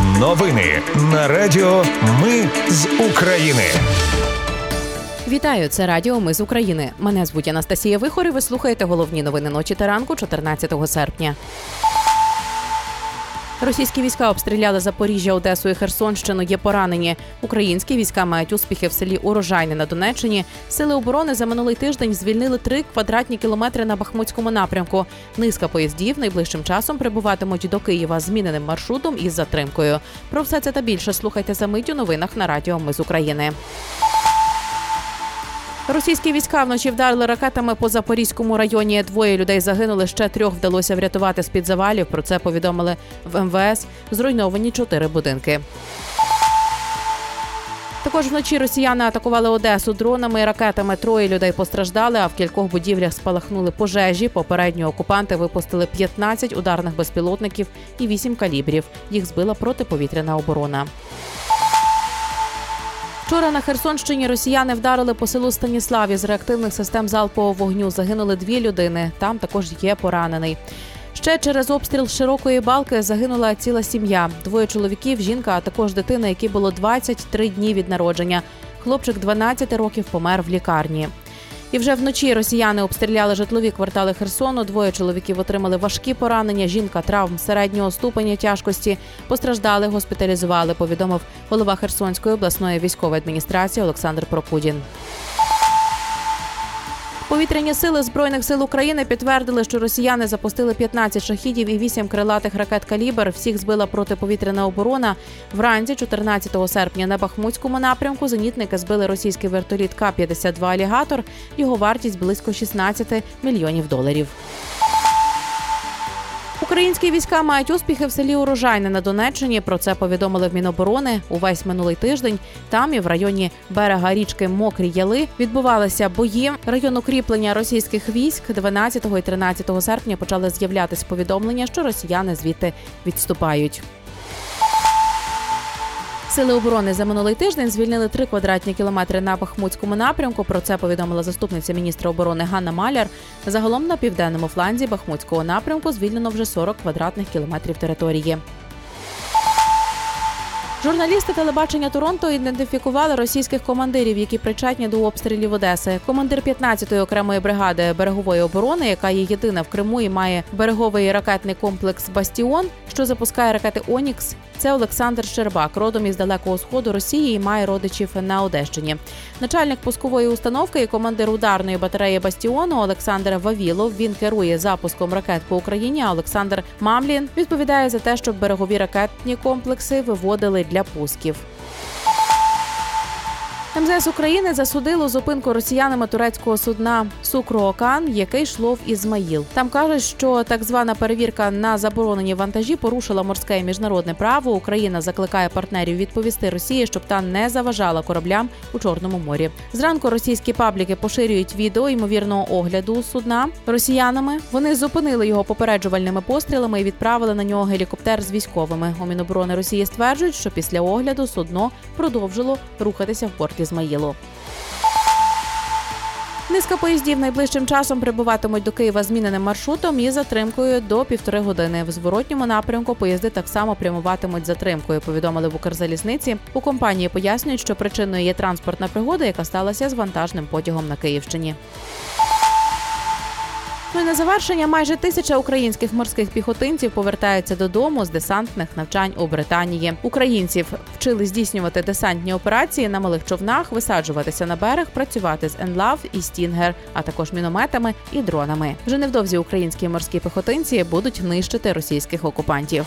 Новини на Радіо Ми з України. Вітаю, це Радіо Ми з України. Мене звуть Анастасія Вихор і Ви слухаєте головні новини ночі та ранку 14 серпня. Російські війська обстріляли Запоріжжя, Одесу і Херсонщину. Є поранені. Українські війська мають успіхи в селі Урожайне на Донеччині. Сили оборони за минулий тиждень звільнили три квадратні кілометри на Бахмутському напрямку. Низка поїздів найближчим часом прибуватимуть до Києва зміненим маршрутом із затримкою. Про все це та більше слухайте за мить у новинах на Радіо Ми з України. Російські війська вночі вдарили ракетами по Запорізькому районі. Двоє людей загинули. Ще трьох вдалося врятувати з під завалів. Про це повідомили в МВС. Зруйновані чотири будинки. Також вночі росіяни атакували Одесу дронами і ракетами. Троє людей постраждали, а в кількох будівлях спалахнули пожежі. Попередньо окупанти випустили 15 ударних безпілотників і 8 калібрів. Їх збила протиповітряна оборона. Вчора на Херсонщині росіяни вдарили по селу Станіславі з реактивних систем залпового вогню. Загинули дві людини. Там також є поранений. Ще через обстріл широкої балки загинула ціла сім'я. Двоє чоловіків, жінка, а також дитина, якій було 23 дні від народження. Хлопчик 12 років помер в лікарні. І вже вночі росіяни обстріляли житлові квартали Херсону. Двоє чоловіків отримали важкі поранення. Жінка травм середнього ступеня тяжкості. Постраждали, госпіталізували. Повідомив голова Херсонської обласної військової адміністрації Олександр Прокудін. Повітряні сили збройних сил України підтвердили, що росіяни запустили 15 шахідів і 8 крилатих ракет калібр. Всіх збила протиповітряна оборона. Вранці, 14 серпня, на Бахмутському напрямку зенітники збили російський вертоліт К-52 алігатор. Його вартість близько 16 мільйонів доларів. Українські війська мають успіхи в селі Урожайне на Донеччині. Про це повідомили в Міноборони увесь минулий тиждень. Там і в районі берега річки Мокрі Яли відбувалися бої. Район укріплення російських військ 12 і 13 серпня почали з'являтися повідомлення, що росіяни звідти відступають. Сили оборони за минулий тиждень звільнили три квадратні кілометри на Бахмутському напрямку. Про це повідомила заступниця міністра оборони Ганна Маляр. Загалом на південному фланзі Бахмутського напрямку звільнено вже 40 квадратних кілометрів території. Журналісти телебачення Торонто ідентифікували російських командирів, які причетні до обстрілів Одеси. Командир 15-ї окремої бригади берегової оборони, яка є єдина в Криму і має береговий ракетний комплекс Бастіон, що запускає ракети Онікс. Це Олександр Щербак, родом із далекого сходу Росії і має родичів на Одещині. Начальник пускової установки і командир ударної батареї Бастіону Олександр Вавілов. Він керує запуском ракет по Україні. а Олександр Мамлін відповідає за те, щоб берегові ракетні комплекси виводили для пусків. МЗС України засудило зупинку росіянами турецького судна Сукроокан, який йшло в Ізмаїл. Там кажуть, що так звана перевірка на заборонені вантажі порушила морське і міжнародне право. Україна закликає партнерів відповісти Росії, щоб та не заважала кораблям у Чорному морі. Зранку російські пабліки поширюють відео ймовірного огляду судна росіянами. Вони зупинили його попереджувальними пострілами і відправили на нього гелікоптер з військовими. У Міноборони Росії стверджують, що після огляду судно продовжило рухатися в порт Ізмаїлу. Низка поїздів найближчим часом прибуватимуть до Києва зміненим маршрутом і затримкою до півтори години. В зворотньому напрямку поїзди так само прямуватимуть затримкою. Повідомили в Укрзалізниці. У компанії пояснюють, що причиною є транспортна пригода, яка сталася з вантажним потягом на Київщині. Ну і на завершення майже тисяча українських морських піхотинців повертаються додому з десантних навчань у Британії. Українців вчили здійснювати десантні операції на малих човнах, висаджуватися на берег, працювати з Енлав і Стінгер, а також мінометами і дронами. Вже невдовзі українські морські піхотинці будуть нищити російських окупантів.